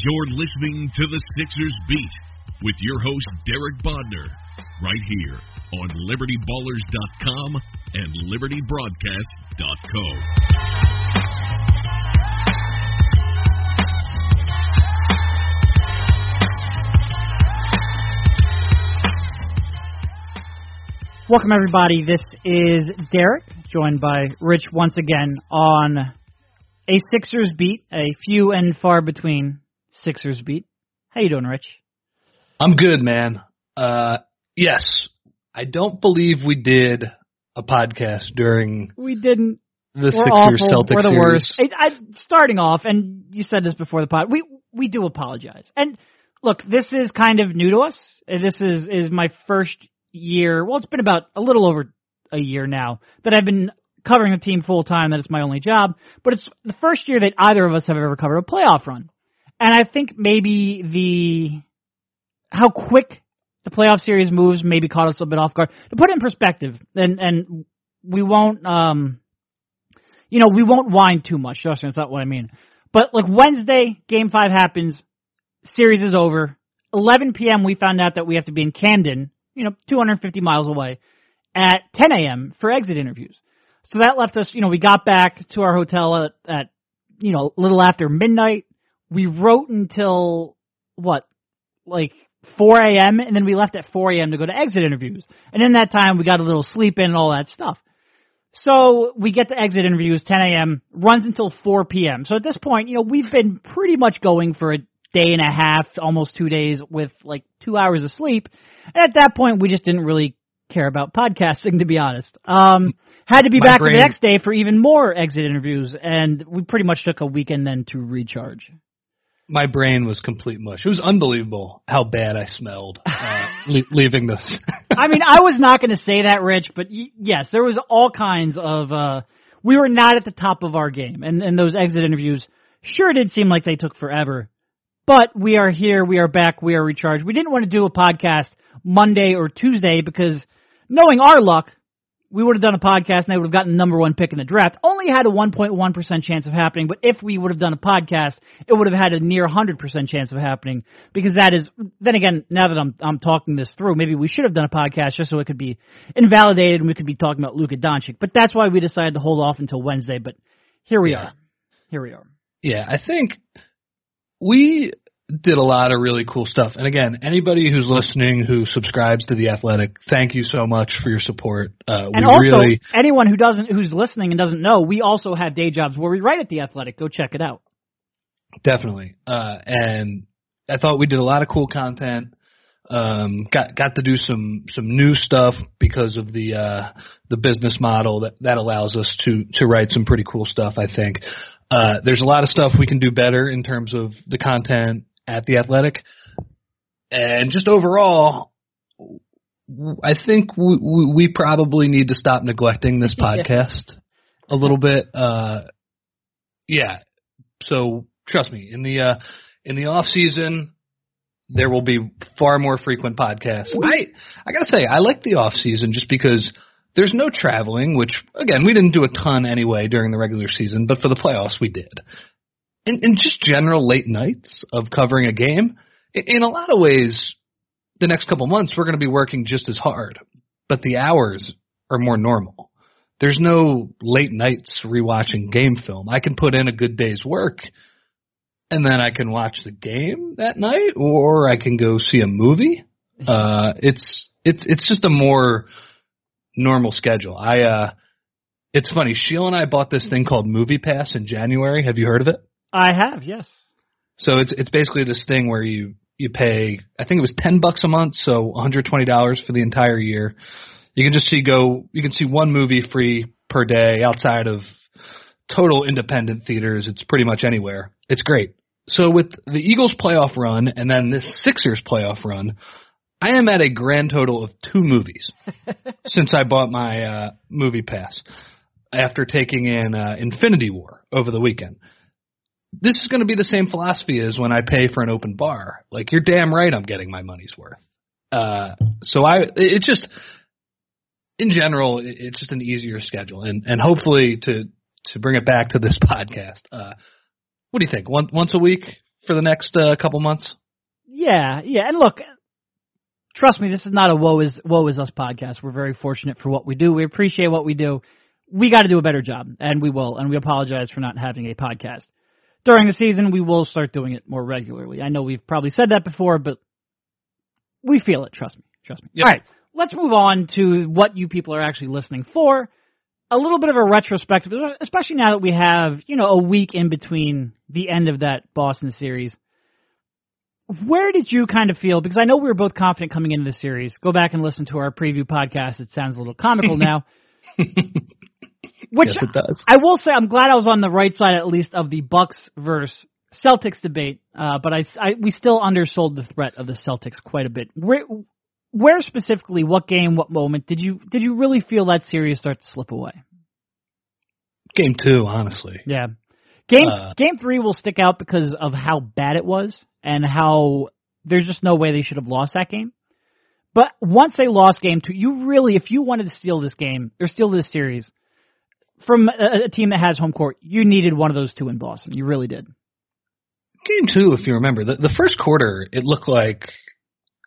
You're listening to the Sixers Beat with your host, Derek Bodner, right here on LibertyBallers.com and LibertyBroadcast.co. Welcome, everybody. This is Derek, joined by Rich once again on a Sixers beat, a few and far between Sixers beat. How you doing, Rich? I'm good, man. Uh, yes, I don't believe we did a podcast during We didn't. the Sixers. Celtics We're the series. worst. I, I, starting off, and you said this before the pod. We we do apologize. And look, this is kind of new to us. This is is my first year. Well, it's been about a little over a year now that I've been covering the team full time. That it's my only job. But it's the first year that either of us have ever covered a playoff run. And I think maybe the how quick the playoff series moves maybe caught us a little bit off guard. To put it in perspective, and and we won't um you know, we won't whine too much. Trust me, that's not what I mean. But like Wednesday, game five happens, series is over. 11 p.m. we found out that we have to be in Camden, you know, 250 miles away, at 10 a.m. for exit interviews. So that left us, you know, we got back to our hotel at, at you know, a little after midnight. We wrote until what, like 4 a.m. and then we left at 4 a.m. to go to exit interviews. And in that time, we got a little sleep in and all that stuff. So we get the exit interviews 10 a.m. runs until 4 p.m. So at this point, you know, we've been pretty much going for a day and a half, almost two days with like two hours of sleep. And at that point, we just didn't really care about podcasting, to be honest. Um, had to be My back brain- the next day for even more exit interviews, and we pretty much took a weekend then to recharge. My brain was complete mush. It was unbelievable how bad I smelled uh, le- leaving those. I mean, I was not going to say that, Rich, but y- yes, there was all kinds of. uh We were not at the top of our game, and and those exit interviews sure did seem like they took forever. But we are here, we are back, we are recharged. We didn't want to do a podcast Monday or Tuesday because knowing our luck, we would have done a podcast and they would have gotten the number one pick in the draft. Only had a 1.1% chance of happening, but if we would have done a podcast, it would have had a near 100% chance of happening because that is, then again, now that I'm, I'm talking this through, maybe we should have done a podcast just so it could be invalidated and we could be talking about Luka Doncic. But that's why we decided to hold off until Wednesday, but here we Yeah. are. Here we are. yeah, I think we did a lot of really cool stuff. And again, anybody who's listening who subscribes to the Athletic, thank you so much for your support. Uh, And also, really anyone who doesn't, who's listening and doesn't know, we also have day jobs where we write at the Athletic. Go check it out. Definitely. Uh, and I thought we did a lot of cool content. Um, got got to do some some new stuff because of the uh, the business model that that allows us to to write some pretty cool stuff. I think uh, there's a lot of stuff we can do better in terms of the content at the Athletic, and just overall, I think we, we, we probably need to stop neglecting this podcast a little bit. Uh, yeah. So trust me, in the uh, in the off season, there will be far more frequent podcasts. I I gotta say, I like the off season just because there's no traveling, which again we didn't do a ton anyway during the regular season, but for the playoffs we did. And, and just general late nights of covering a game. In, in a lot of ways, the next couple months we're going to be working just as hard, but the hours are more normal. There's no late nights rewatching game film. I can put in a good day's work and then I can watch the game that night or I can go see a movie. Uh it's it's it's just a more normal schedule. I uh it's funny, Sheila and I bought this thing called Movie Pass in January. Have you heard of it? I have, yes. So it's it's basically this thing where you you pay I think it was ten bucks a month, so one hundred twenty dollars for the entire year. You can just see go you can see one movie free per day outside of total independent theaters. It's pretty much anywhere. It's great. So with the Eagles playoff run and then this Sixers playoff run, I am at a grand total of two movies since I bought my uh, movie pass after taking in uh, Infinity War over the weekend this is going to be the same philosophy as when I pay for an open bar. Like you're damn right, I'm getting my money's worth. Uh, so I, it's just, in general, it's just an easier schedule, and and hopefully to to bring it back to this podcast. Uh, what do you think? One, once a week for the next uh, couple months. Yeah, yeah, and look, trust me, this is not a woe is woe is us podcast. We're very fortunate for what we do. We appreciate what we do. We got to do a better job, and we will. And we apologize for not having a podcast during the season. We will start doing it more regularly. I know we've probably said that before, but we feel it. Trust me. Trust me. Yep. All right, let's move on to what you people are actually listening for. A little bit of a retrospective, especially now that we have you know a week in between the end of that Boston series where did you kind of feel? Because I know we were both confident coming into the series. Go back and listen to our preview podcast. It sounds a little comical now. Which yes, it does. I will say, I'm glad I was on the right side at least of the Bucks versus Celtics debate. Uh, but I, I, we still undersold the threat of the Celtics quite a bit. Where, where specifically, what game, what moment did you did you really feel that series start to slip away? Game two, honestly. Yeah. Game Uh, game three will stick out because of how bad it was and how there's just no way they should have lost that game. But once they lost game two, you really, if you wanted to steal this game or steal this series from a, a team that has home court, you needed one of those two in Boston. You really did. Game two, if you remember, the, the first quarter, it looked like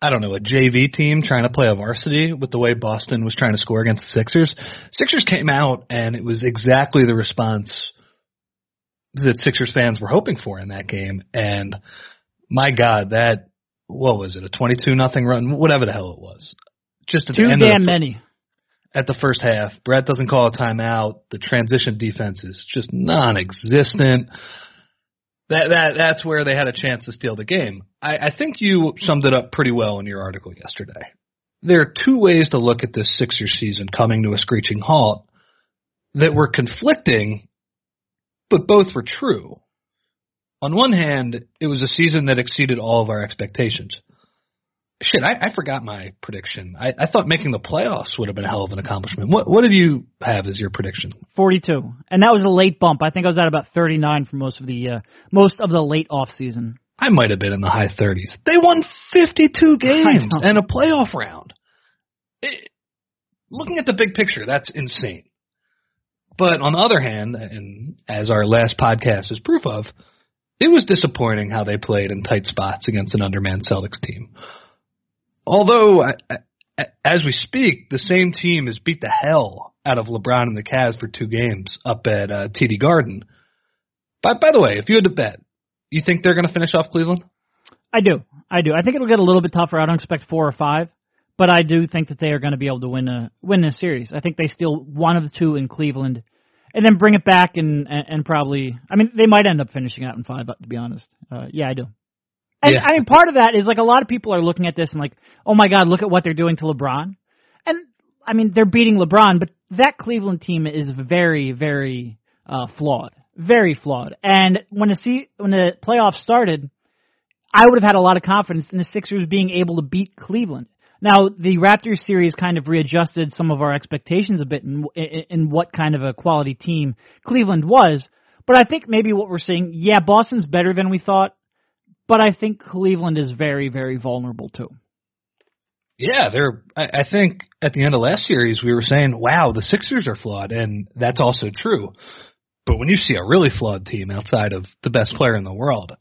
I don't know a JV team trying to play a varsity with the way Boston was trying to score against the Sixers. Sixers came out and it was exactly the response that Sixers fans were hoping for in that game. And my God, that what was it? A twenty-two nothing run, whatever the hell it was. Just at Too the end of damn the, fir- many. At the first half. Brett doesn't call a timeout. The transition defense is just non-existent. That that that's where they had a chance to steal the game. I, I think you summed it up pretty well in your article yesterday. There are two ways to look at this Sixers season coming to a screeching halt that were conflicting, but both were true. On one hand, it was a season that exceeded all of our expectations. Shit, I, I forgot my prediction. I, I thought making the playoffs would have been a hell of an accomplishment. What what did you have as your prediction? 42. And that was a late bump. I think I was at about 39 for most of the uh, most of the late off season. I might have been in the high 30s. They won 52 games and a playoff round. It, looking at the big picture, that's insane. But on the other hand, and as our last podcast is proof of, it was disappointing how they played in tight spots against an undermanned Celtics team. Although, as we speak, the same team has beat the hell out of LeBron and the Cavs for two games up at uh, TD Garden. By, by the way, if you had to bet, you think they're going to finish off Cleveland? I do. I do. I think it'll get a little bit tougher. I don't expect four or five, but I do think that they are going to be able to win a win this series. I think they steal one of the two in Cleveland, and then bring it back and and, and probably. I mean, they might end up finishing out in five. To be honest, uh, yeah, I do. And Yeah. I mean, part of that is like a lot of people are looking at this and like, oh my God, look at what they're doing to LeBron. And I mean, they're beating LeBron, but that Cleveland team is very, very uh, flawed, very flawed. And when the se- when the playoffs started, I would have had a lot of confidence in the Sixers being able to beat Cleveland. Now, the Raptors series kind of readjusted some of our expectations a bit in, in, in what kind of a quality team Cleveland was. But I think maybe what we're seeing, yeah, Boston's better than we thought, but I think Cleveland is very, very vulnerable too. Yeah, they're. I, I think at the end of last series we were saying, "Wow, the Sixers are flawed," and that's also true. But when you see a really flawed team outside of the best player in the world,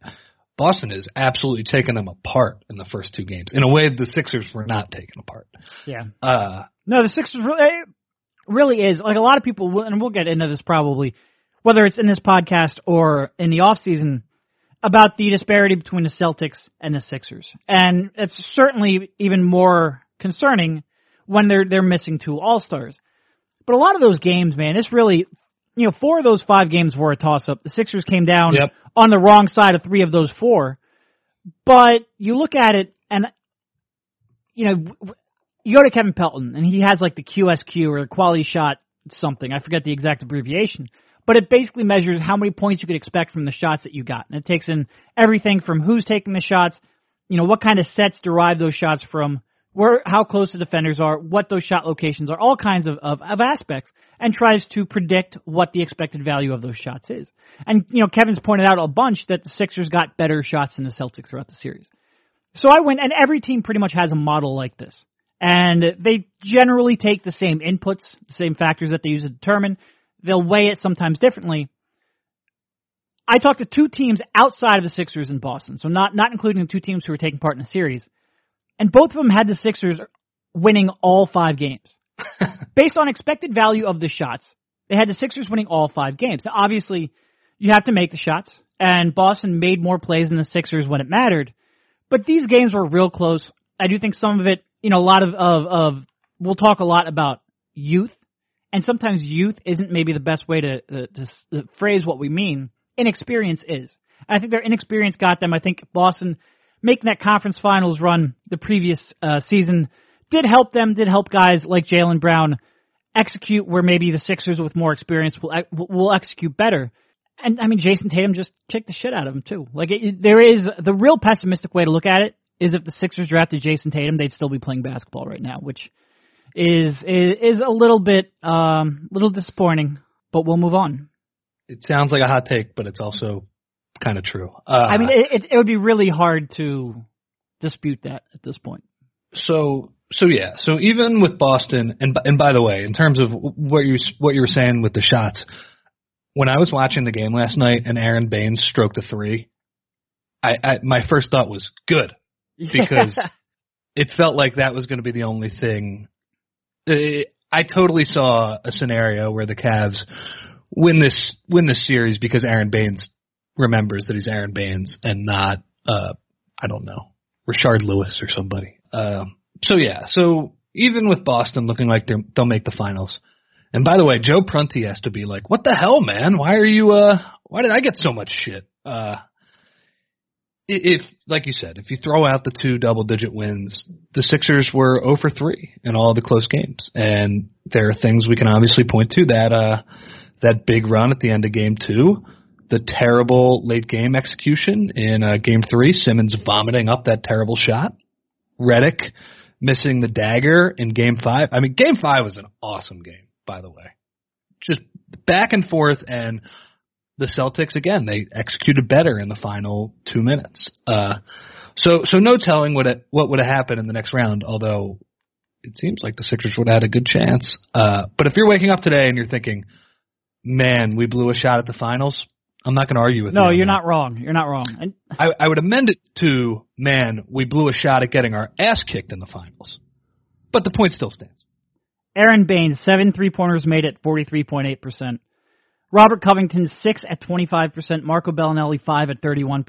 Boston is absolutely taking them apart in the first two games in a way the Sixers were not taken apart. Yeah. Uh, No, the Sixers really, really is like a lot of people, will- and we'll get into this probably, whether it's in this podcast or in the off season, about the disparity between the Celtics and the Sixers, and it's certainly even more concerning when they're they're missing two All Stars. But a lot of those games, man, it's really, you know, four of those five games were a toss up. The Sixers came down Yep. on the wrong side of three of those four. But you look at it, and you know, you go to Kevin Pelton, and he has like the QSQ or the quality shot something. I forget the exact abbreviation, but it basically measures how many points you could expect from the shots that you got, and it takes in everything from who's taking the shots, you know, what kind of sets derive those shots from, where how close the defenders are, what those shot locations are, all kinds of, of, of aspects, and tries to predict what the expected value of those shots is. And you know, Kevin's pointed out a bunch that the Sixers got better shots than the Celtics throughout the series. So I went, and every team pretty much has a model like this. And they generally take the same inputs, the same factors that they use to determine. They'll weigh it sometimes differently. I talked to two teams outside of the Sixers in Boston, so not not including the two teams who were taking part in the series, and both of them had the Sixers winning all five games. Based on expected value of the shots, they had the Sixers winning all five games. Now, obviously, you have to make the shots, and Boston made more plays than the Sixers when it mattered. But these games were real close. I do think some of it, you know, a lot of, of, of we'll talk a lot about youth, and sometimes youth isn't maybe the best way to, to, to phrase what we mean. Inexperience is. I think their inexperience got them. I think Boston making that conference finals run the previous uh, season did help them, did help guys like Jaylen Brown execute where maybe the Sixers with more experience will will execute better. And I mean, Jayson Tatum just kicked the shit out of him too. Like it, there is the real pessimistic way to look at it is if the Sixers drafted Jayson Tatum, they'd still be playing basketball right now, which is is, is a little bit um little disappointing. But we'll move on. It sounds like a hot take, but it's also kind of true. Uh, I mean, it, it, it would be really hard to dispute that at this point. So so yeah, so even with Boston, and and by the way, in terms of what you what you were saying with the shots, when I was watching the game last night and Aron Baynes stroked a three, I, I my first thought was good because yeah. it felt like that was going to be the only thing. It, I totally saw a scenario where the Cavs win this win this series because Aron Baynes remembers that he's Aron Baynes and not uh I don't know Rashard Lewis or somebody. Um, so yeah, so even with Boston looking like they they'll make the finals. And by the way, Joe Prunty has to be like, "What the hell, man? Why are you? uh Why did I get so much shit?" Uh, if, like you said, if you throw out the two double-digit wins, the Sixers were 0 for 3 in all the close games, and there are things we can obviously point to that uh that big run at the end of Game Two, the terrible late game execution in uh, Game Three, Simmons vomiting up that terrible shot, Redick missing the dagger in game five. I mean, game five was an awesome game, by the way. Just back and forth, and the Celtics again they executed better in the final two minutes. Uh, so so no telling what it, what would have happened in the next round. Although it seems like the Sixers would have had a good chance. Uh, but if you're waking up today and you're thinking, "Man, we blew a shot at the finals," I'm not going to argue with no, you. No, you're that. not wrong. You're not wrong. And I, I would amend it to, man, we blew a shot at getting our ass kicked in the finals. But the point still stands. Aron Baynes, seven three pointers made at 43.8%. Robert Covington, six at 25%. Marco Belinelli, five at 31%.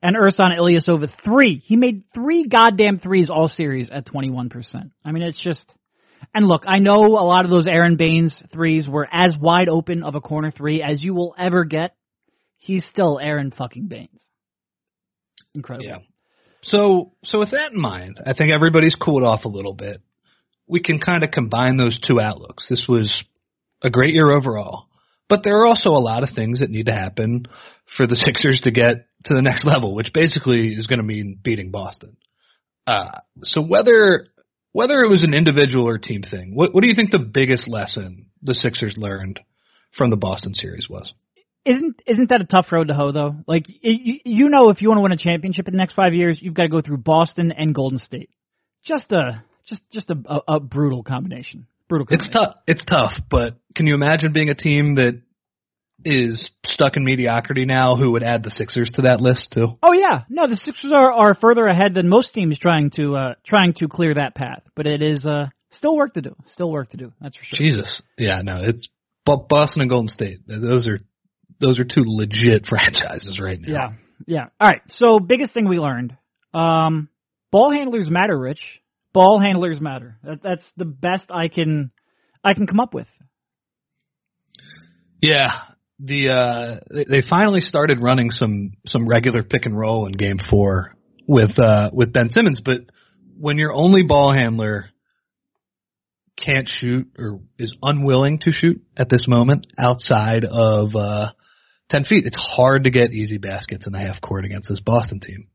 And Ersan Ilyasova, three. He made three goddamn threes all series at 21%. I mean, it's just. And look, I know a lot of those Aron Baynes threes were as wide open of a corner three as you will ever get he's still Aron fucking Baynes. Incredible. Yeah. So so with that in mind, I think everybody's cooled off a little bit. We can kind of combine those two outlooks. This was a great year overall, but there are also a lot of things that need to happen for the Sixers to get to the next level, which basically is going to mean beating Boston. Uh, so whether whether it was an individual or team thing, what what do you think the biggest lesson the Sixers learned from the Boston series was? isn't isn't that a tough road to hoe though? Like you, know, if you want to win a championship in the next five years, you've got to go through Boston and Golden State. Just a just just a, a, a brutal combination. Brutal. It's tough. It's tough, but can you imagine being a team that is stuck in mediocrity now who would add the Sixers to that list too? Oh yeah, no, the Sixers are are further ahead than most teams trying to uh trying to clear that path, but it is uh still work to do. Still work to do. That's for sure. Jesus, yeah, no, it's Boston and Golden State. Those are those are two legit franchises right now. Yeah, yeah. All right. So biggest thing we learned: um, ball handlers matter, Rich. Ball handlers matter. That, that's the best I can I can come up with. Yeah, the uh, they, they finally started running some some regular pick and roll in Game Four with uh, with Ben Simmons, but when your only ball handler can't shoot or is unwilling to shoot at this moment outside of uh, 10 feet. It's hard to get easy baskets in the half court against this Boston team.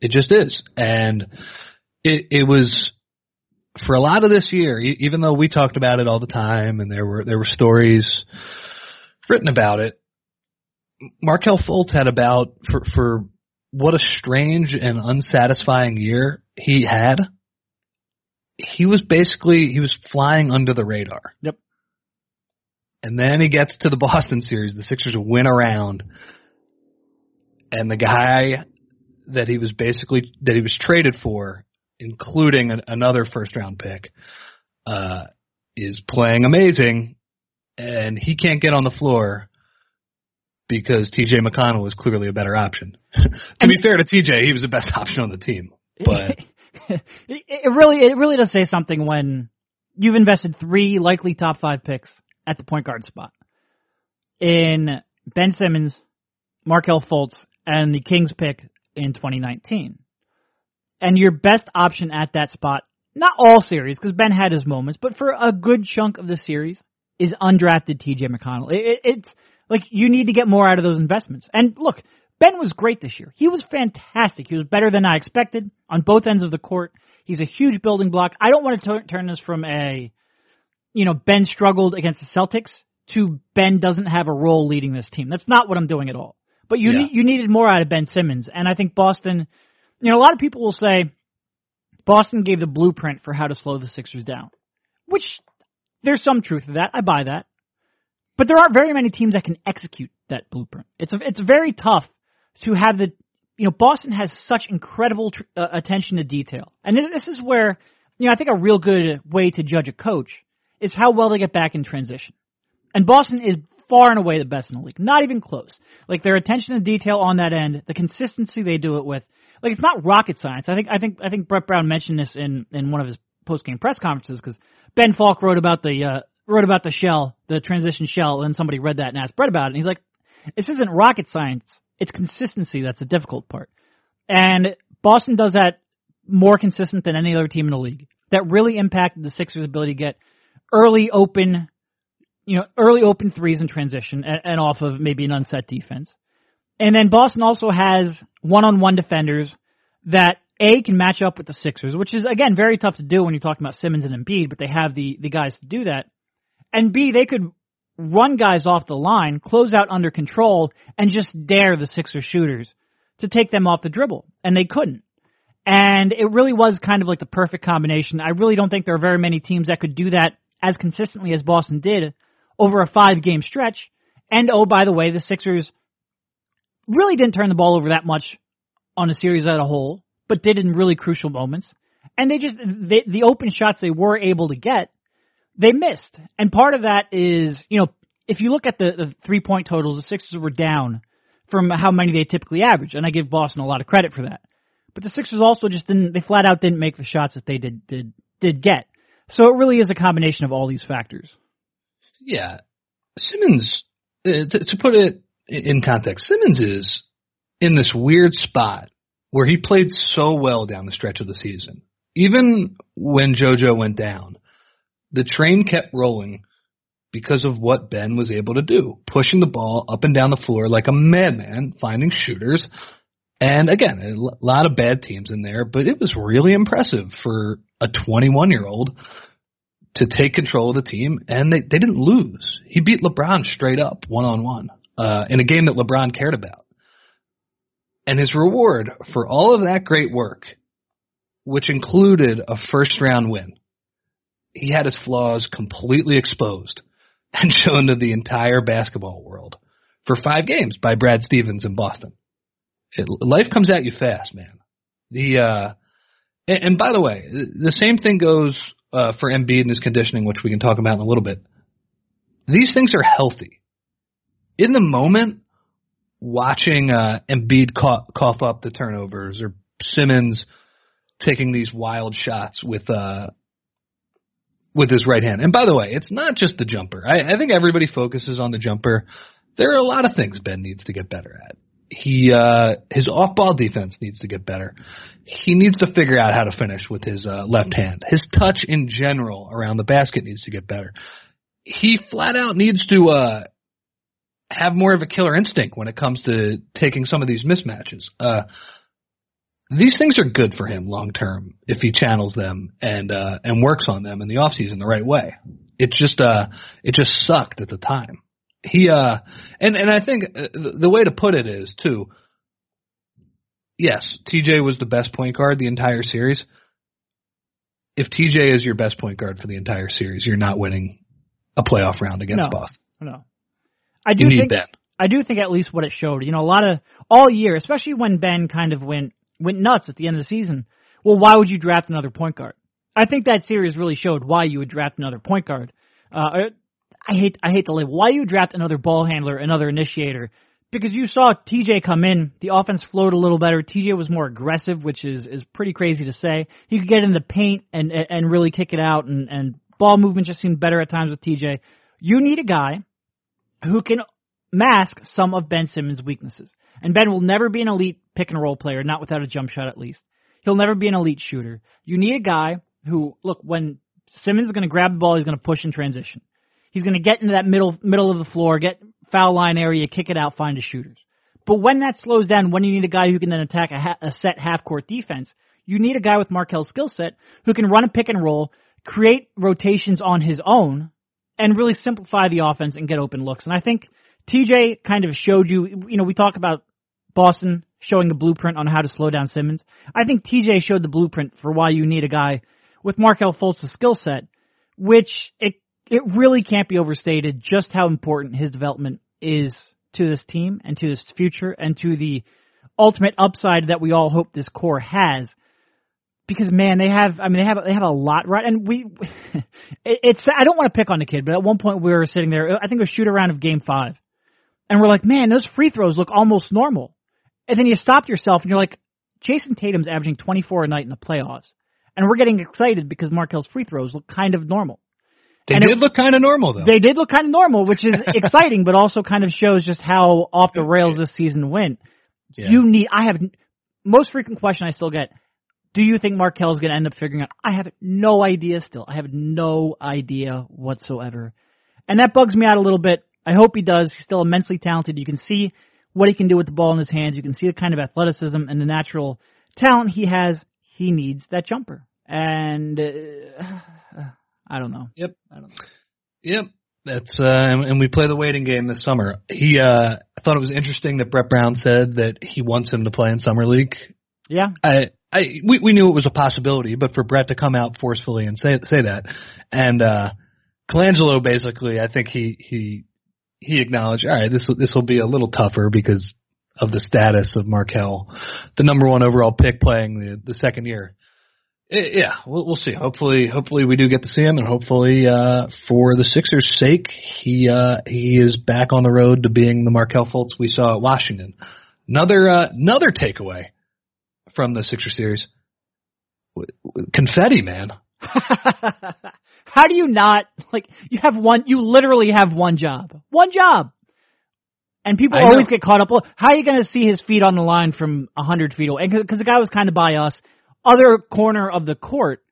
It just is. And it, it was for a lot of this year, even though we talked about it all the time and there were, there were stories written about it, Markelle Fultz had about, for, for what a strange and unsatisfying year he had, he was basically, he was flying under the radar. Yep. And then he gets to the Boston series. The Sixers win around. and the guy that he was basically that he was traded for, including an, another first round pick, uh, is playing amazing, and he can't get on the floor because T.J. McConnell is clearly a better option. to be fair to T.J., he was the best option on the team, but it really it really does say something when you've invested three likely top five picks at the point guard spot in Ben Simmons, Markelle Fultz, and the Kings pick in 2019. And your best option at that spot, not all series, because Ben had his moments, but for a good chunk of the series, is undrafted TJ McConnell. It, it, it's like you need to get more out of those investments. And look, Ben was great this year. He was fantastic. He was better than I expected on both ends of the court. He's a huge building block. I don't want to t- turn this from a, you know, Ben struggled against the Celtics to Ben doesn't have a role leading this team. That's not what I'm doing at all. But you Yeah. need, you needed more out of Ben Simmons, and I think Boston. You know, a lot of people will say Boston gave the blueprint for how to slow the Sixers down, which there's some truth to that. I buy that, but there aren't very many teams that can execute that blueprint. It's a, it's very tough to have the. You know, Boston has such incredible tr- uh, attention to detail, and this- is where you know I think a real good way to judge a coach is how well they get back in transition. And Boston is far and away the best in the league. Not even close. Like their attention to detail on that end, the consistency they do it with. Like it's not rocket science. I think I think I think Brett Brown mentioned this in in one of his post game press conferences because Ben Falk wrote about the uh, wrote about the shell, the transition shell, and somebody read that and asked Brett about it. And he's like, "This isn't rocket science. It's consistency that's the difficult part." And Boston does that more consistent than any other team in the league. That really impacted the Sixers' ability to get early open you know, early open threes in transition and, and off of maybe an unset defense. And then Boston also has one-on-one defenders that A can match up with the Sixers, which is again very tough to do when you're talking about Simmons and Embiid, but they have the the guys to do that. And B, they could run guys off the line, close out under control, and just dare the Sixers shooters to take them off the dribble, and they couldn't. And it really was kind of like the perfect combination. I really don't think there are very many teams that could do that as consistently as Boston did over a five game stretch. And oh, by the way, the Sixers really didn't turn the ball over that much on a series as a whole, but did in really crucial moments. And they just, they, the open shots they were able to get, they missed. And part of that is, you know, if you look at the, the three point totals, the Sixers were down from how many they typically average. And I give Boston a lot of credit for that. But the Sixers also just didn't, they flat out didn't make the shots that they did, did, did get. So it really is a combination of all these factors. yeah, Simmons. Uh, to, to put it in context, Simmons is in this weird spot where he played so well down the stretch of the season. Even when JoJo went down, the train kept rolling because of what Ben was able to do, pushing the ball up and down the floor like a madman, finding shooters. And again, a lot of bad teams in there, but it was really impressive for a 21 year old to take control of the team, and they, they didn't lose. He beat LeBron straight up, one on one, in a game that LeBron cared about. And his reward for all of that great work, which included a first round win, he had his flaws completely exposed and shown to the entire basketball world for five games by Brad Stevens in Boston. It, life comes at you fast, man. The uh, and, and by the way, the same thing goes uh, for Embiid and his conditioning, which we can talk about in a little bit. These things are healthy. In the moment, watching uh, Embiid cough, cough up the turnovers or Simmons taking these wild shots with uh, with his right hand. And by the way, it's not just the jumper. I, I think everybody focuses on the jumper. There are a lot of things Ben needs to get better at. He uh his off ball defense needs to get better. He needs to figure out how to finish with his uh, left hand. His touch in general around the basket needs to get better. He flat out needs to uh have more of a killer instinct when it comes to taking some of these mismatches. Uh these things are good for him long term if he channels them and uh and works on them in the off season the right way. It just uh it just sucked at the time. He uh and and I think uh, the, the way to put it is too yes, TJ was the best point guard the entire series. If TJ is your best point guard for the entire series, you're not winning a playoff round against No. Boston. No, I do think Ben. I do think at least what it showed. You know, a lot of all year, especially when Ben kind of went went nuts at the end of the season. Well, why would you draft another point guard? I think that series really showed why you would draft another point guard. Uh, I hate I hate the label. Why you draft another ball handler, another initiator? Because you saw TJ come in, the offense flowed a little better. TJ was more aggressive, which is is pretty crazy to say. He could get in the paint and and really kick it out, and and ball movement just seemed better at times with TJ. You need a guy who can mask some of Ben Simmons' weaknesses. And Ben will never be an elite pick and roll player, not without a jump shot at least. He'll never be an elite shooter. You need a guy who, look, when Simmons is going to grab the ball, he's going to push in transition. He's going to get into that middle middle of the floor, get foul line area, kick it out, find his shooters. But when that slows down, when you need a guy who can then attack a, ha- a set half court defense, you need a guy with Markelle's skill set who can run a pick and roll, create rotations on his own, and really simplify the offense and get open looks. And I think TJ kind of showed you, you know, we talk about Boston showing the blueprint on how to slow down Simmons. I think TJ showed the blueprint for why you need a guy with Markelle Fultz's skill set, which it it really can't be overstated just how important his development is to this team and to this future and to the ultimate upside that we all hope this core has. Because man, they have I mean they have they have a lot right and we It, it's I don't want to pick on the kid, but at one point we were sitting there I think it was shoot around of game 5 and we're like, man, those free throws look almost normal. And then you stop yourself and you're like, Jayson Tatum's averaging 24 a night in the playoffs. And we're getting excited because Markelle's free throws look kind of normal. They and did it, look kind of normal, though. They did look kind of normal, which is exciting, but also kind of shows just how off the rails this season went. Yeah. You need, I have, most frequent question I still get, do you think Markelle's going to end up figuring out? I have no idea still. I have no idea whatsoever. And that bugs me out a little bit I hope he does. He's still immensely talented. You can see what he can do with the ball in his hands. You can see the kind of athleticism and the natural talent he has. He needs that jumper. And uh, I don't know. Yep. I don't know. Yep. That's uh, and we play the waiting game this summer. He, uh, I thought it was interesting that Brett Brown said that he wants him to play in summer league. Yeah. I, I, we, we knew it was a possibility, but for Brett to come out forcefully and say say that, and uh, Colangelo basically, I think he he he acknowledged, all right, this this will be a little tougher because of the status of Markelle, the number one overall pick playing the the second year. It, yeah, we'll, we'll see. Hopefully, hopefully we do get to see him, and hopefully, uh, for the Sixers' sake, he uh, he is back on the road to being the Markelle Fultz we saw at Washington. Another uh, another takeaway from the Sixer series: confetti, man. How do you not like you have one you literally have one job. One job. And people always get caught up. Well, how are you going to see his feet on the line from a hundred feet away? Because the guy was kind of by us, other corner of the court.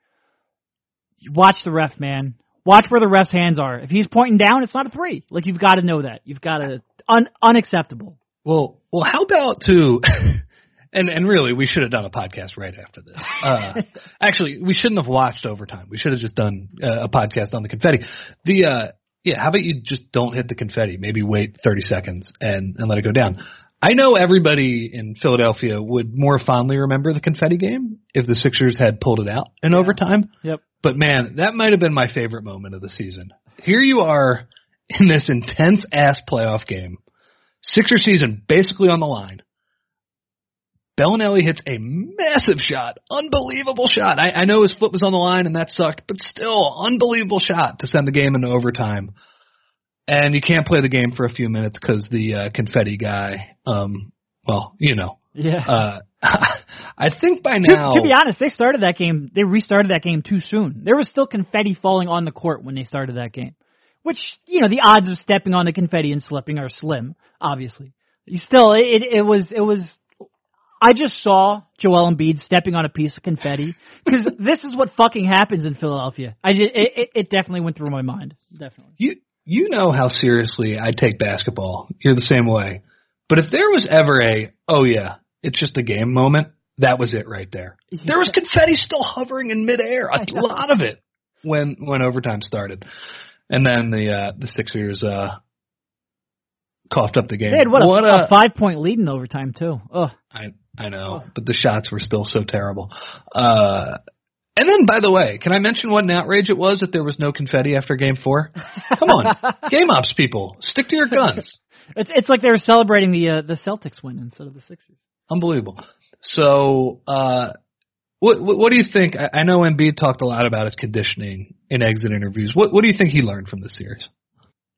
Watch the ref, man. Watch where the ref's hands are. If he's pointing down, it's not a three. Like you've got to know that. You've got to un, unacceptable. Well, well, how about to And and really, we should have done a podcast right after this. Uh, actually, we shouldn't have watched overtime. We should have just done uh, a podcast on the confetti. The uh, yeah, how about you just don't hit the confetti? Maybe wait 30 seconds and and let it go down. I know everybody in Philadelphia would more fondly remember the confetti game if the Sixers had pulled it out in yeah. overtime. Yep. But man, that might have been my favorite moment of the season. Here you are in this intense ass playoff game. Sixer season basically on the line Belinelli hits a massive shot, unbelievable shot. I, I know his foot was on the line and that sucked, but still, unbelievable shot to send the game into overtime. And you can't play the game for a few minutes because the uh, confetti guy, um, well, you know. Yeah. Uh, I think by now. To, to be honest, they started that game. They restarted that game too soon. There was still confetti falling on the court when they started that game, which you know the odds of stepping on the confetti and slipping are slim. Obviously, still it it was it was I just saw Joel Embiid stepping on a piece of confetti because this is what fucking happens in Philadelphia. I just, it, it definitely went through my mind. Definitely. You you know how seriously I take basketball. You're the same way. But if there was ever a oh yeah, it's just a game moment, that was it right there. Yeah. There was confetti still hovering in midair, a lot of it when when overtime started, and then the uh, the Sixers uh, coughed up the game. They had what, what a, a, five point lead in overtime too. Ugh. I I know, but the shots were still so terrible. Uh, and then, by the way, can I mention what an outrage it was that there was no confetti after Game Four? Come on, game ops people, stick to your guns. It's it's like they were celebrating the uh, the Celtics win instead of the Sixers. Unbelievable. So, uh, what, what what do you think? I, I know Embiid talked a lot about his conditioning in exit interviews. What what do you think he learned from the series?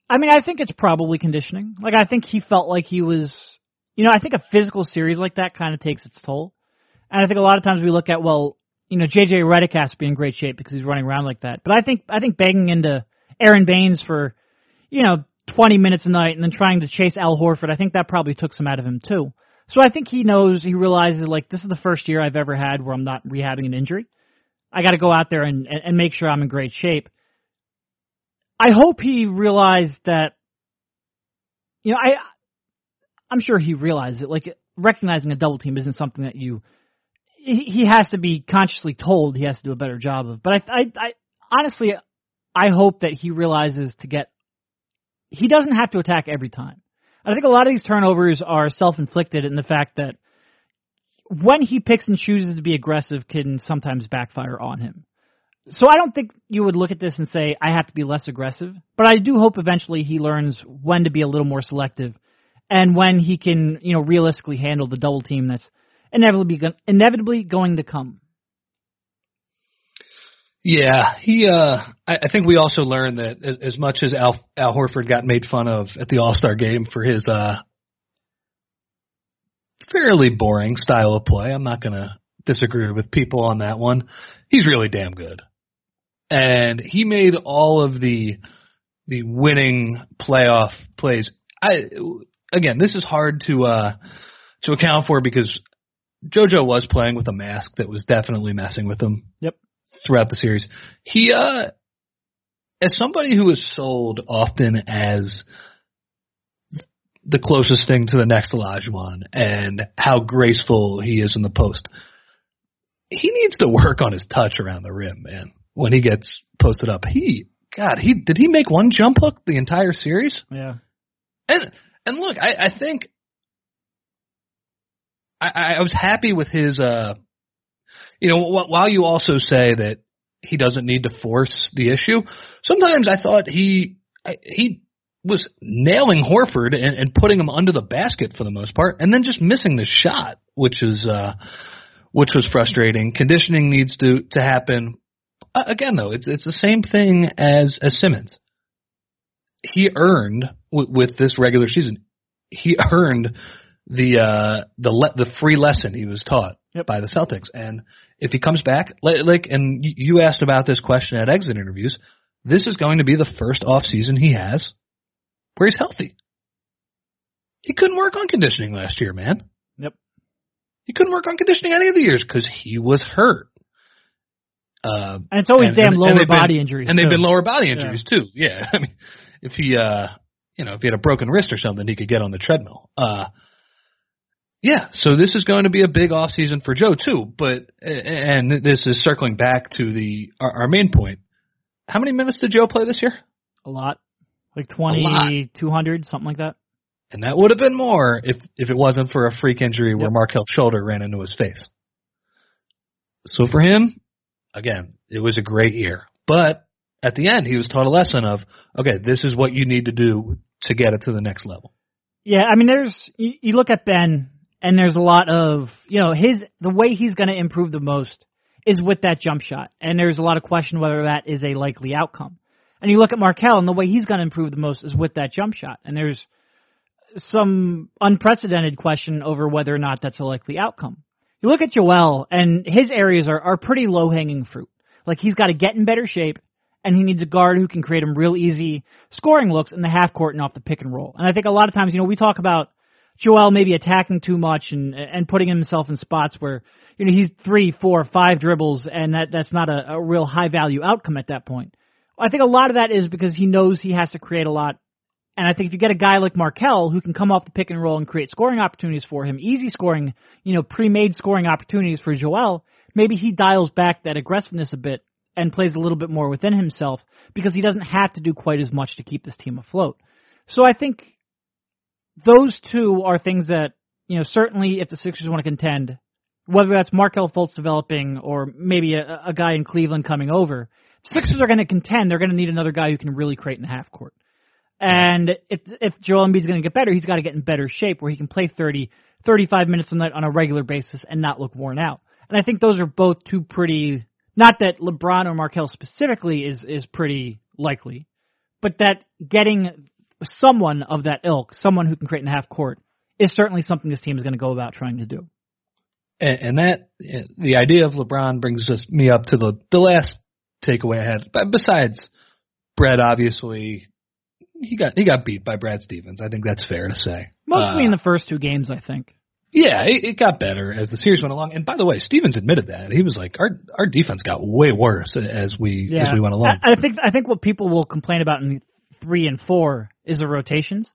I mean, I think it's probably conditioning. Like I think he felt like he was, you know, I think a physical series like that kind of takes its toll. And I think a lot of times we look at well, you know, JJ Redick has to be in great shape because he's running around like that. But I think I think banging into Aron Baynes for, you know, 20 minutes a night and then trying to chase Al Horford, I think that probably took some out of him too. So I think he knows, he realizes like this is the first year I've ever had where I'm not rehabbing an injury. I got to go out there and, and, and make sure I'm in great shape. I hope he realized that, you know, I, I'm sure he realized it. Like recognizing a double team isn't something that you, he, he has to be consciously told he has to do a better job of. But I, I, I honestly, I hope that he realizes to get, he doesn't have to attack every time. I think a lot of these turnovers are self-inflicted in the fact that when he picks and chooses to be aggressive can sometimes backfire on him. So I don't think you would look at this and say I have to be less aggressive, but I do hope eventually he learns when to be a little more selective and when he can, you know, realistically handle the double team that's inevitably inevitably going to come. Yeah, he. uh I, I think we also learned that as much as Al Al Horford got made fun of at the All Star game for his uh fairly boring style of play, I'm not going to disagree with people on that one. He's really damn good, and he made all of the the winning playoff plays. I again, this is hard to uh to account for because JoJo was playing with a mask that was definitely messing with him. Yep throughout the series. He, uh, as somebody who is sold often as the closest thing to the next Olajuwon and how graceful he is in the post, he needs to work on his touch around the rim, man. When he gets posted up, he, God, he did he make one jump hook the entire series? Yeah. And and look, I, I think I, I was happy with his uh you know, while you also say that he doesn't need to force the issue, sometimes I thought he he was nailing Horford and, and putting him under the basket for the most part, and then just missing the shot, which is uh, which was frustrating. Conditioning needs to to happen. Again, though, it's it's the same thing as as Simmons. He earned w- with this regular season. He earned the uh, the le- the free lesson he was taught yep. by the Celtics, and if he comes back, like, and you asked about this question at exit interviews, this is going to be the first off season he has where he's healthy. He couldn't work on conditioning last year, man. Yep. He couldn't work on conditioning any of the years because he was hurt. Uh, and it's always and, damn and, lower and body been, injuries, and too. they've been lower body injuries yeah. too. Yeah, I mean, if he, uh, you know, if he had a broken wrist or something, he could get on the treadmill. Uh, yeah, so this is going to be a big off season for Joe too. But and this is circling back to the our, our main point. How many minutes did Joe play this year? A lot, like twenty two hundred, something like that. And that would have been more if if it wasn't for a freak injury yep. where Markelle's shoulder ran into his face. So for him, again, it was a great year. But at the end, he was taught a lesson of okay, this is what you need to do to get it to the next level. Yeah, I mean, there's you, you look at Ben and there's a lot of you know his the way he's going to improve the most is with that jump shot, and there's a lot of question whether that is a likely outcome. And you look at Markelle, and the way he's going to improve the most is with that jump shot, and there's some unprecedented question over whether or not that's a likely outcome. You look at Joel, and his areas are are pretty low hanging fruit. Like he's got to get in better shape, and he needs a guard who can create him real easy scoring looks in the half court and off the pick and roll. And I think a lot of times, you know, we talk about Joel maybe attacking too much and and putting himself in spots where you know he's three, four, five dribbles, and that that's not a, a real high value outcome at that point. I think a lot of that is because he knows he has to create a lot. And I think if you get a guy like Markelle who can come off the pick and roll and create scoring opportunities for him, easy scoring, you know, pre-made scoring opportunities for Joel, maybe he dials back that aggressiveness a bit and plays a little bit more within himself because he doesn't have to do quite as much to keep this team afloat. So I think those two are things that, you know, certainly if the Sixers want to contend, whether that's Markelle Fultz developing or maybe a, a guy in Cleveland coming over, Sixers are going to contend. They're going to need another guy who can really create in the half court. And if if Joel Embiid's going to get better, he's got to get in better shape where he can play 30, 35 minutes a night on a regular basis and not look worn out. And I think those are both two pretty. Not that LeBron or Markelle specifically is is pretty likely, but that getting someone of that ilk, someone who can create in half court, is certainly something this team is going to go about trying to do. And, and that the idea of LeBron brings us me up to the the last takeaway I had. But besides Brad, obviously he got he got beat by Brad Stevens. I think that's fair to say. Mostly uh, in the first two games, I think. Yeah, it, it got better as the series went along. And by the way, Stevens admitted that he was like, our our defense got way worse as we yeah. as we went along. I, I think I think what people will complain about in three and four is the rotations,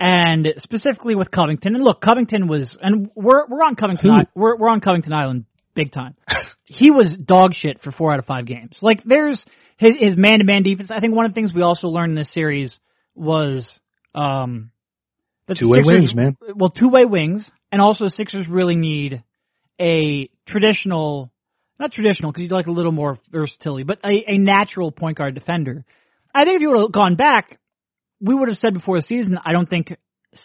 and specifically with Covington. And look, Covington was, and we're we're on Covington, I, we're we're on Covington Island big time. he was dog shit for four out of five games. Like there's his his man to man defense. I think one of the things we also learned in this series was um two way wings, man. Well, two way wings, and also Sixers really need a traditional, not traditional because you'd like a little more versatility, but a, a natural point guard defender. I think if you would have gone back, we would have said before the season, I don't think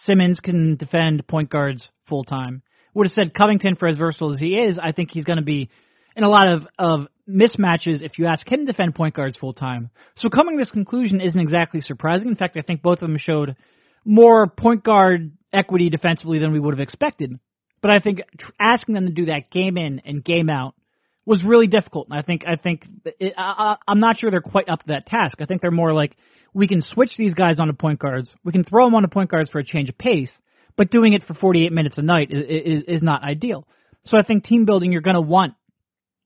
Simmons can defend point guards full time. Would have said Covington, for as versatile as he is, I think he's going to be in a lot of, of mismatches if you ask him to defend point guards full time. So coming to this conclusion isn't exactly surprising. In fact, I think both of them showed more point guard equity defensively than we would have expected. But I think asking them to do that game in and game out was really difficult. And I think I think it, I, I'm not sure they're quite up to that task. I think they're more like we can switch these guys onto point guards. We can throw them onto point guards for a change of pace, but doing it for 48 minutes a night is is, is not ideal. So I think team building you're going to want.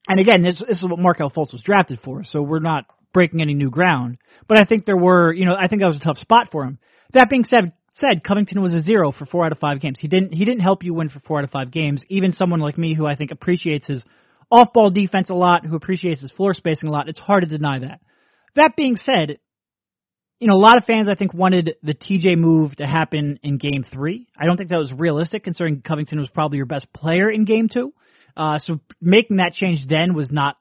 And again, this, this is what Markelle Fultz was drafted for. So we're not breaking any new ground. But I think there were, you know, I think that was a tough spot for him. That being said, said Covington was a zero for four out of five games. He didn't he didn't help you win for four out of five games. Even someone like me who I think appreciates his off ball defense a lot, who appreciates his floor spacing a lot, it's hard to deny that. That being said, you know, a lot of fans I think wanted the TJ move to happen in game three. I don't think that was realistic considering Covington was probably your best player in game two. Uh, so making that change then was not,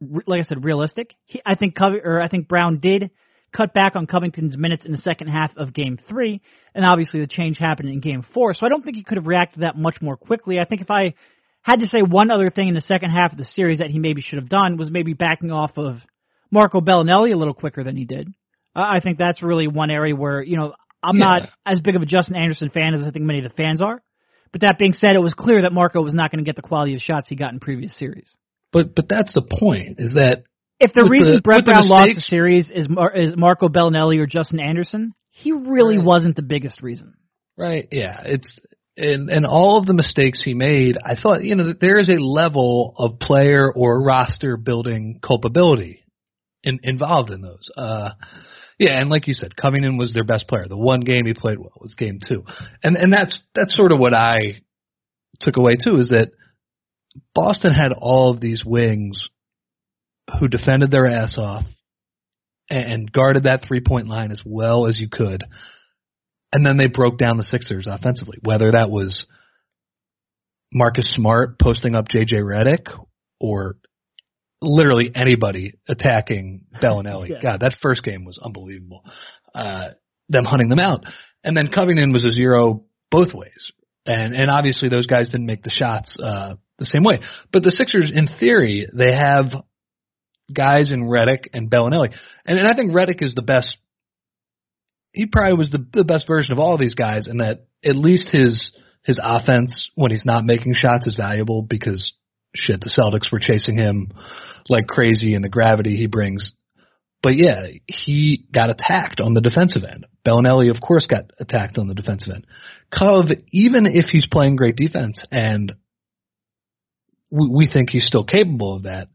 like I said, realistic. He, I think Cov- or I think Brown did cut back on Covington's minutes in the second half of game three, and obviously the change happened in game four. So I don't think he could have reacted that much more quickly. I think if I had to say one other thing in the second half of the series that he maybe should have done was maybe backing off of Marco Belinelli a little quicker than he did. Uh, I think that's really one area where, you know, I'm yeah. not as big of a Justin Anderson fan as I think many of the fans are. But that being said, it was clear that Marco was not going to get the quality of shots he got in previous series. But but that's the point is that if the reason the, Brett Brown lost the series is Mar- is Marco Belinelli or Justin Anderson, he really right. wasn't the biggest reason. Right. Yeah. It's and and all of the mistakes he made, I thought you know that there is a level of player or roster building culpability in, involved in those. Uh, yeah, and like you said, Covington was their best player. The one game he played well was game two, and and that's that's sort of what I took away too is that Boston had all of these wings who defended their ass off and guarded that three point line as well as you could. And then they broke down the Sixers offensively, whether that was Marcus Smart posting up JJ Redick or literally anybody attacking Belinelli. yeah. God, that first game was unbelievable. Uh, them hunting them out. And then Covington was a zero both ways. And, and obviously those guys didn't make the shots, uh, the same way. But the Sixers, in theory, they have guys in Redick and Belinelli. And, and I think Redick is the best. He probably was the, the best version of all of these guys, and that at least his his offense when he's not making shots is valuable because shit, the Celtics were chasing him like crazy, and the gravity he brings. But yeah, he got attacked on the defensive end. Belinelli, of course, got attacked on the defensive end. Cove, even if he's playing great defense, and we, we think he's still capable of that,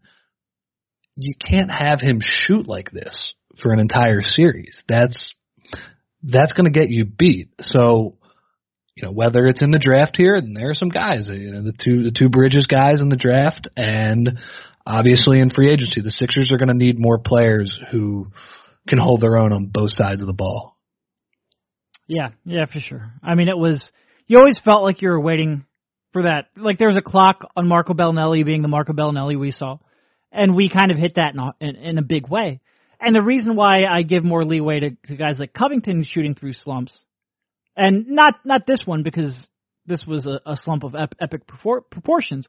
you can't have him shoot like this for an entire series. That's that's going to get you beat. So, you know, whether it's in the draft here, then there are some guys, you know, the two the two Bridges guys in the draft, and obviously in free agency, the Sixers are going to need more players who can hold their own on both sides of the ball. Yeah, yeah, for sure. I mean, it was you always felt like you were waiting for that. Like there was a clock on Marco Belinelli being the Marco Belinelli we saw and we kind of hit that in a, in, in a big way. and the reason why I give more leeway to, to guys like Covington shooting through slumps, and not not this one because this was a, a slump of ep- epic propor- proportions,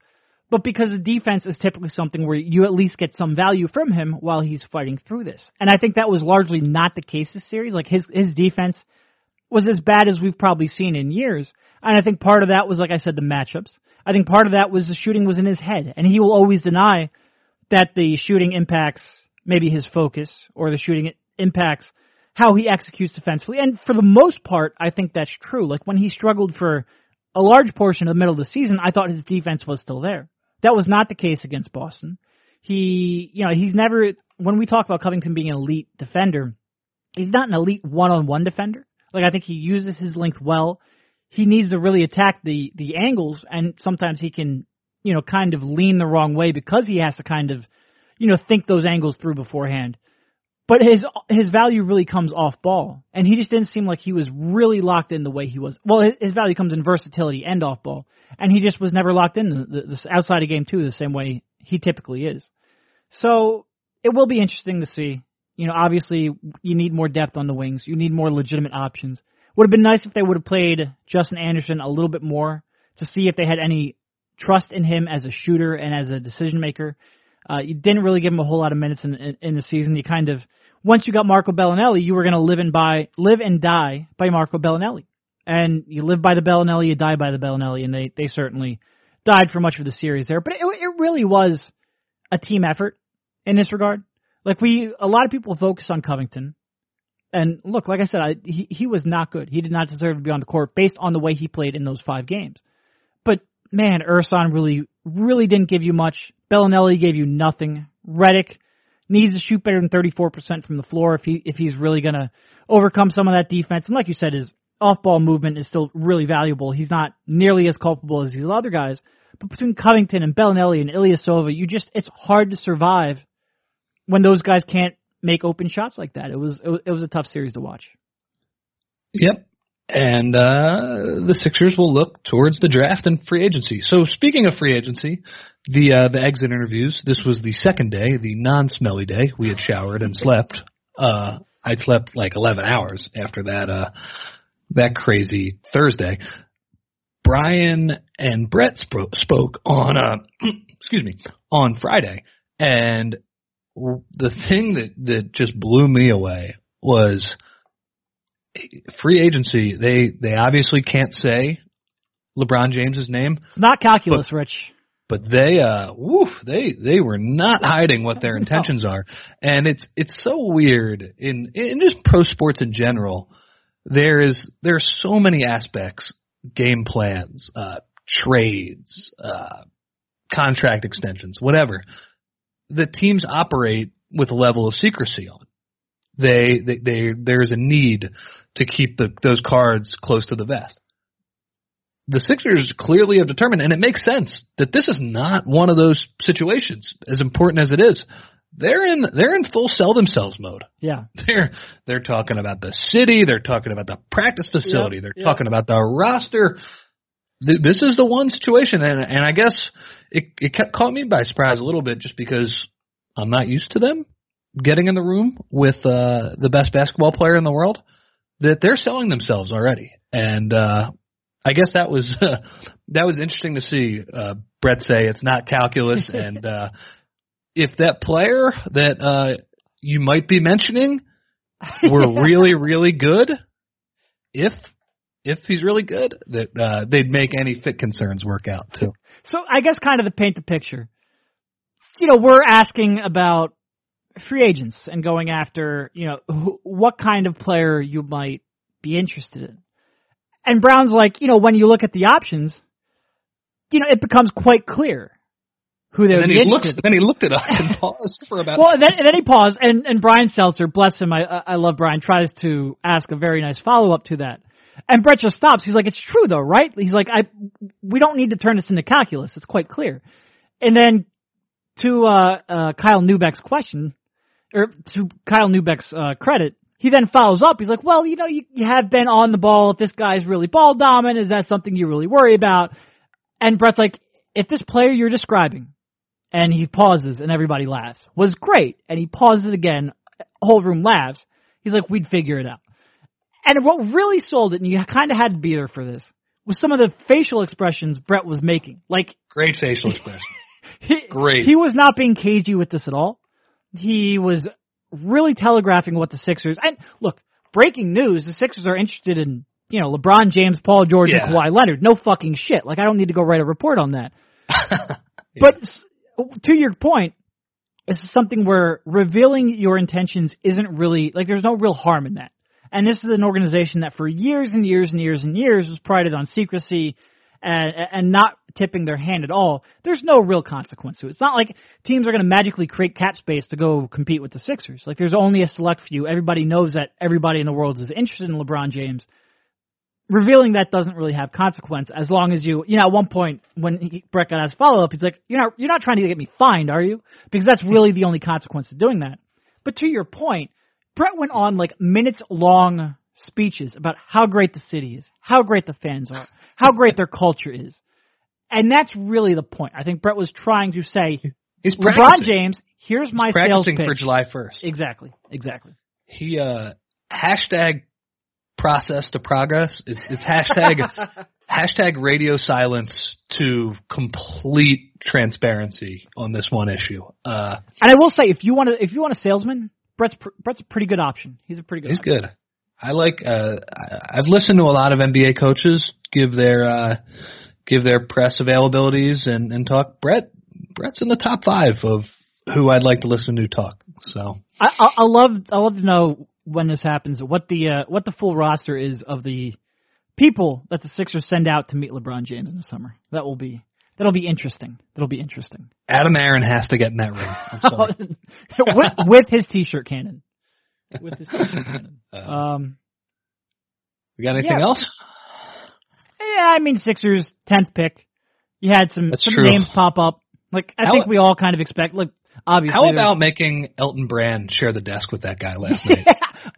but because the defense is typically something where you at least get some value from him while he's fighting through this. And I think that was largely not the case this series. Like his his defense was as bad as we've probably seen in years. And I think part of that was, like I said, the matchups. I think part of that was the shooting was in his head, and he will always deny that the shooting impacts maybe his focus or the shooting impacts how he executes defensively. And for the most part, I think that's true. Like when he struggled for a large portion of the middle of the season, I thought his defense was still there. That was not the case against Boston. He, you know, he's never, when we talk about Covington being an elite defender, he's not an elite one-on-one defender. Like I think he uses his length well. He needs to really attack the the angles, and sometimes he can, you know, kind of lean the wrong way because he has to kind of, you know, think those angles through beforehand. But his his value really comes off ball, and he just didn't seem like he was really locked in the way he was. Well, his, his value comes in versatility and off ball, and he just was never locked in the, the, the outside of game two the same way he typically is. So it will be interesting to see. You know, obviously you need more depth on the wings. You need more legitimate options. Would have been nice if they would have played Justin Anderson a little bit more to see if they had any trust in him as a shooter and as a decision maker. Uh, you didn't really give him a whole lot of minutes in, in, in the season. You kind of once you got Marco Belinelli, you were going to live and by live and die by Marco Belinelli, and you live by the Belinelli, you die by the Belinelli, and they they certainly died for much of the series there. But it, it really was a team effort in this regard. Like we, a lot of people focus on Covington, and look, like I said, I, he he was not good. He did not deserve to be on the court based on the way he played in those five games. Man, Ersan really really didn't give you much. Belinelli gave you nothing. Redick needs to shoot better than 34% from the floor if he if he's really going to overcome some of that defense. And like you said, his off-ball movement is still really valuable. He's not nearly as culpable as these other guys. But between Covington and Belinelli and Ilyasova, you just it's hard to survive when those guys can't make open shots like that. It was, it was a tough series to watch. Yep. And uh, the Sixers will look towards the draft and free agency. So speaking of free agency, the uh, the exit interviews. This was the second day, the non-smelly day. We had showered and slept. Uh, I slept like 11 hours after that uh, that crazy Thursday. Bryan and Brett sp- spoke on uh, excuse me on Friday, and the thing that that just blew me away was free agency. They they obviously can't say LeBron James's name. Not calculus, but, Rich. But they uh woof, they they were not hiding what their intentions are. And it's it's so weird in in just pro sports in general. There is there are so many aspects, game plans, uh trades, uh contract extensions, whatever. The teams operate with a level of secrecy on. They, they, they, there's a need to keep the, those cards close to the vest. The Sixers clearly have determined, and it makes sense, that this is not one of those situations, as important as it is. They're in they're in full sell themselves mode. Yeah. They're they're talking about the city, they're talking about the practice facility, Yep, they're yep. talking about the roster. Th- This is the one situation, and and I guess it it ca- caught me by surprise a little bit, just because I'm not used to them getting in the room with uh, the best basketball player in the world. That they're selling themselves already, and uh, I guess that was that was interesting to see. Uh, Brett say it's not calculus, and uh, if that player that uh, you might be mentioning were really really good, if if he's really good, that uh, they'd make any fit concerns work out too. So I guess kind of to paint the picture, you know, we're asking about free agents and going after, you know, wh- what kind of player you might be interested in. And Brown's like, you know, when you look at the options, you know, it becomes quite clear who they And would then be he looks, then he looked at us and paused for about. Well, and then, and then he paused, and, and Brian Seltzer, bless him, I, I love Brian, tries to ask a very nice follow up to that. And Brett just stops. He's like, "It's true, though, right?" He's like, "I, we don't need to turn this into calculus. It's quite clear." And then to uh, uh, Kyle Neubeck's question, to Kyle Neubeck's uh, credit, he then follows up. He's like, "Well, you know, you, you have been on the ball. If this guy's really ball dominant, is that something you really worry about?" And Brett's like, "If this player you're describing," and he pauses, and everybody laughs, was great, and he pauses again, whole room laughs. He's like, we'd figure it out. And what really sold it, and you kind of had to be there for this, was some of the facial expressions Brett was making. Like Great facial expression. he, Great. He was not being cagey with this at all. He was really telegraphing what the Sixers and look, breaking news, the Sixers are interested in, you know, LeBron James, Paul George, Yeah. and Kawhi Leonard. No fucking shit. Like I don't need to go write a report on that. But to your point, this is something where revealing your intentions isn't really like there's no real harm in that. And this is an organization that for years and years and years and years was prided on secrecy and and not tipping their hand at all. There's no real consequence to it. It's not like teams are going to magically create cap space to go compete with the Sixers. Like there's only a select few. Everybody knows that everybody in the world is interested in LeBron James revealing that doesn't really have consequence as long as you, you know, at one point when he, Brett got his follow up, he's like, you're not, you're not trying to get me fined, are you? Because that's really the only consequence of doing that. But to your point, Brett went on like minutes long speeches about how great the city is, how great the fans are, how great their culture is. And that's really the point. I think Brett was trying to say, He's LeBron. James, here's my sales practicing pitch. for July 1st. Exactly, exactly. He uh hashtag process to progress. It's it's hashtag hashtag radio silence to complete transparency on this one issue. Uh And I will say, if you want to, if you want a salesman, Brett's pr- Brett's a pretty good option. He's a pretty good. he's option. good. I like uh I've listened to a lot of NBA coaches give their uh give their press availabilities and and talk Brett Brett's in the top 5 of who I'd like to listen to talk. So I, I, I love I love to know when this happens what the uh, what the full roster is of the people that the Sixers send out to meet LeBron James in the summer. That will be that'll be interesting. That'll be interesting. Adam Aron has to get in that room with, with his T-shirt cannon. With his T-shirt cannon. Uh, Um, we got anything yeah. else? yeah, I mean Sixers tenth pick. You had some That's some true. names pop up. Like I How- think we all kind of expect. Look, obviously, How about making Elton Brand share the desk with that guy last night?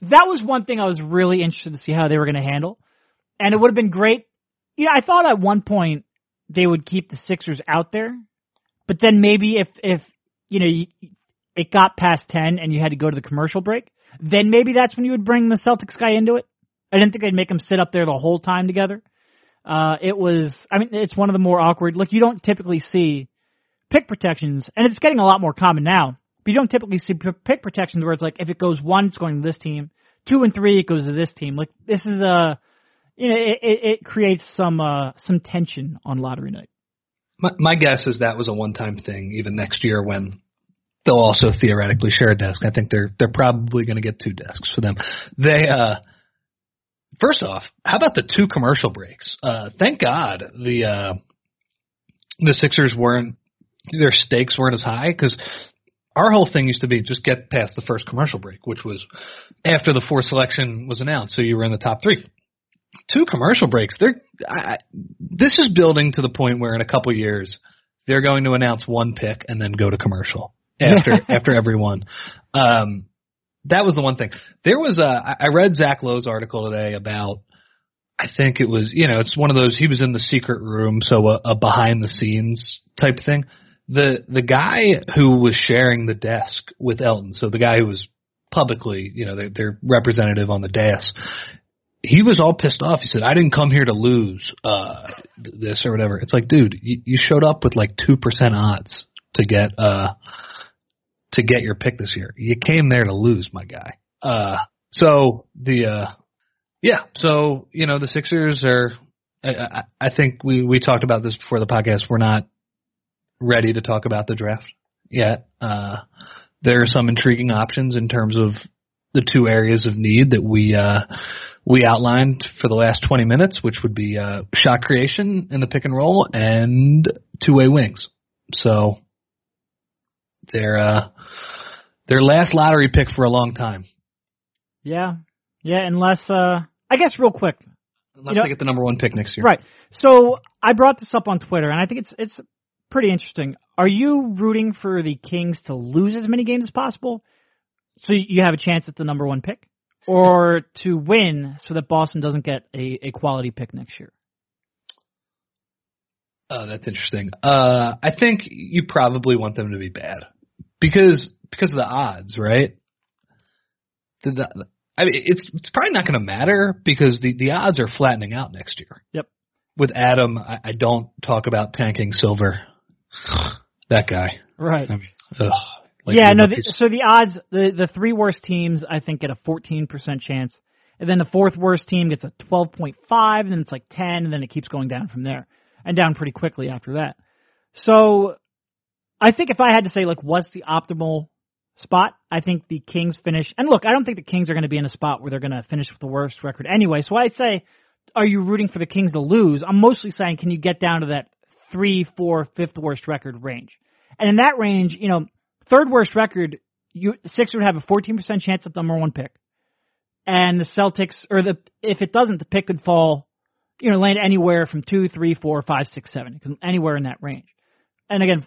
that was one thing I was really interested to see how they were going to handle, and it would have been great. You know, I thought at one point they would keep the Sixers out there, but then maybe if if you know you, it got past ten and you had to go to the commercial break, then maybe that's when you would bring the Celtics guy into it. I didn't think they'd make them sit up there the whole time together. Uh, it was, I mean, it's one of the more awkward. Look, you don't typically see pick protections, and it's getting a lot more common now. But you don't typically see pick protections where it's like if it goes one, it's going to this team. Two and three, it goes to this team. Like this is a, you know, it, it, it creates some uh, some tension on lottery night. my, my guess is that was a one-time thing. Even next year, when they'll also theoretically share a desk, I think they're they're probably going to get two desks for them. They uh, first off, how about the two commercial breaks? Uh, thank God the uh, the Sixers weren't their stakes weren't as high because our whole thing used to be just get past the first commercial break, which was after the four selection was announced, so you were in the top three. Two commercial breaks. They're I- this is building to the point where in a couple years they're going to announce one pick and then go to commercial after after every one. Um, that was the one thing. There was a I read Zach Lowe's article today about I think it was you know it's one of those he was in the secret room so a, a behind the scenes type thing. The the guy who was sharing the desk with Elton, so the guy who was publicly you know their, their representative on the dais, he was all pissed off. He said, "I didn't come here to lose uh this or whatever." It's like, dude, you, you showed up with like two percent odds to get uh to get your pick this year. You came there to lose, my guy. Uh, so the uh, yeah, so you know the Sixers are. I, I, I think we we talked about this before the podcast. We're not ready to talk about the draft yet. Uh, there are some intriguing options in terms of the two areas of need that we uh, we outlined for the last 20 minutes, which would be uh, shot creation in the pick and roll and two way wings. So they're uh, their last lottery pick for a long time, Yeah, yeah. Unless, uh, I guess, real quick, unless You know- they get the number one pick next year. Right. So I brought this up on Twitter, and I think it's it's pretty interesting. Are you rooting for the Kings to lose as many games as possible, so you have a chance at the number one pick, or to win so that Boston doesn't get a, a quality pick next year? Oh, that's interesting. Uh, I think you probably want them to be bad because because of the odds, right? the, the I mean, it's it's probably not going to matter because the the odds are flattening out next year. Yep. With Adam, I, I don't talk about tanking Silver. that guy. Right. I mean, ugh, like yeah, no. the- so the odds, the the three worst teams, I think, get a 14% chance, and then the fourth worst team gets a 12.5, and then it's like 10, and then it keeps going down from there, and down pretty quickly after that. So, I think if I had to say like what's the optimal spot, I think the Kings finish. And look, I don't think the Kings are going to be in a spot where they're going to finish with the worst record anyway. So I'd say, are you rooting for the Kings to lose? I'm mostly saying, can you get down to that three, four, fifth worst record range? And in that range, you know, third worst record, you Sixers would have a 14% chance at the number one pick, and the Celtics, or the if it doesn't, the pick could fall, you know, land anywhere from two, three, four, five, six, seven, anywhere in that range. And again,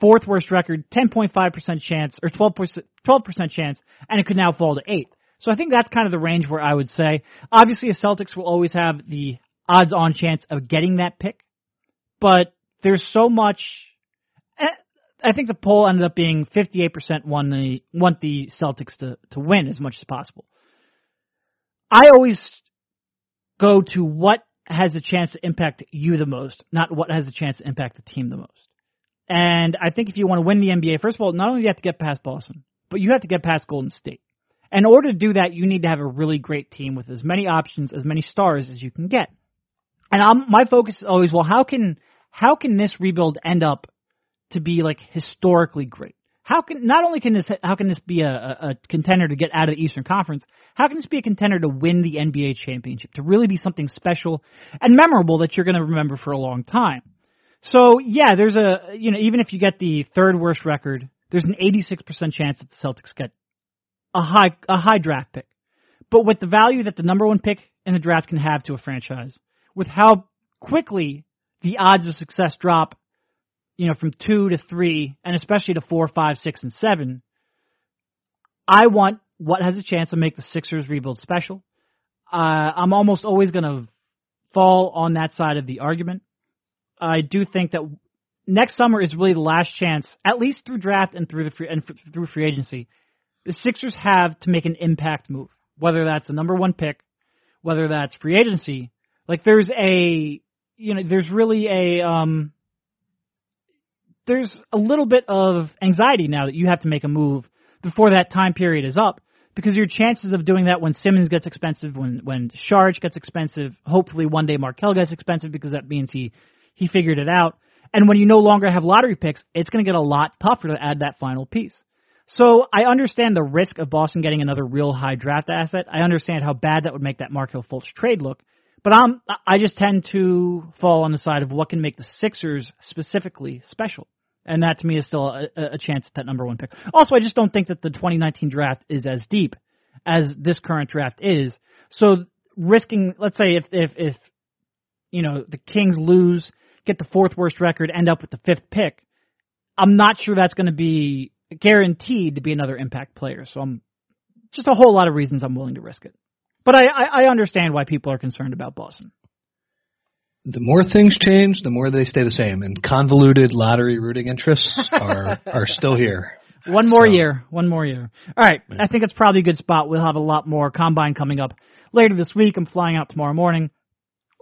fourth worst record, 10.5% chance or 12% 12% chance, and it could now fall to eighth. So I think that's kind of the range where I would say. Obviously, the Celtics will always have the odds-on chance of getting that pick, but there's so much. eh, I think the poll ended up being 58% want the want the Celtics to to win as much as possible. I always go to what has a chance to impact you the most, not what has a chance to impact the team the most. And I think if you want to win the NBA, first of all, not only do you have to get past Boston, but you have to get past Golden State. In order to do that, you need to have a really great team with as many options, as many stars as you can get. And I'm, my focus is always, well, how can how can this rebuild end up to be like historically great? How can not only can this how can this be a, a, a contender to get out of the Eastern Conference? How can this be a contender to win the NBA championship? To really be something special and memorable that you're going to remember for a long time. So yeah, there's a you know even if you get the third worst record, there's an 86% chance that the Celtics get a high a high draft pick. But with the value that the number one pick in the draft can have to a franchise, with how quickly the odds of success drop, you know, from two to three, and especially to four, five, six, and seven, I want what has a chance to make the Sixers rebuild special. Uh, I'm almost always going to fall on that side of the argument. I do think that next summer is really the last chance, at least through draft and through the free, and through free agency, the Sixers have to make an impact move, whether that's the number one pick, whether that's free agency. Like there's a, you know, there's really a, um, there's a little bit of anxiety now that you have to make a move before that time period is up because your chances of doing that when Simmons gets expensive, when when Saric gets expensive, hopefully one day Markelle gets expensive because that means he he figured it out. And when you no longer have lottery picks, it's going to get a lot tougher to add that final piece. So I understand the risk of Boston getting another real high draft asset. I understand how bad that would make that Markelle Fultz trade look. But I'm I just tend to fall on the side of what can make the Sixers specifically special. And that to me is still a, a chance at that number one pick. Also, I just don't think that the 2019 draft is as deep as this current draft is. So risking, let's say if if if you know the Kings lose, get the fourth worst record, end up with the fifth pick, I'm not sure that's going to be guaranteed to be another impact player. So I'm just a whole lot of reasons I'm willing to risk it. But I, I, I understand why people are concerned about Boston. The more things change, the more they stay the same, and convoluted lottery rooting interests are are still here. One more So- year. One more year. All right. I think it's probably a good spot. We'll have a lot more combine coming up later this week. I'm flying out tomorrow morning.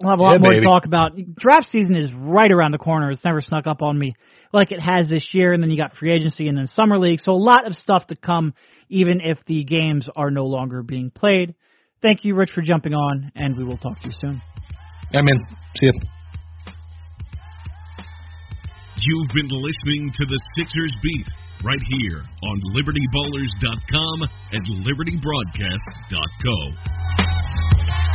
We'll have a lot Yeah, more to talk about. Draft season is right around the corner. It's never snuck up on me like it has this year. And then you got free agency and then summer league. So a lot of stuff to come, even if the games are no longer being played. Thank you, Rich, for jumping on, and we will talk to you soon. I'm in. See ya. You've been listening to the Sixers Beat right here on LibertyBallers.com and LibertyBroadcast.co.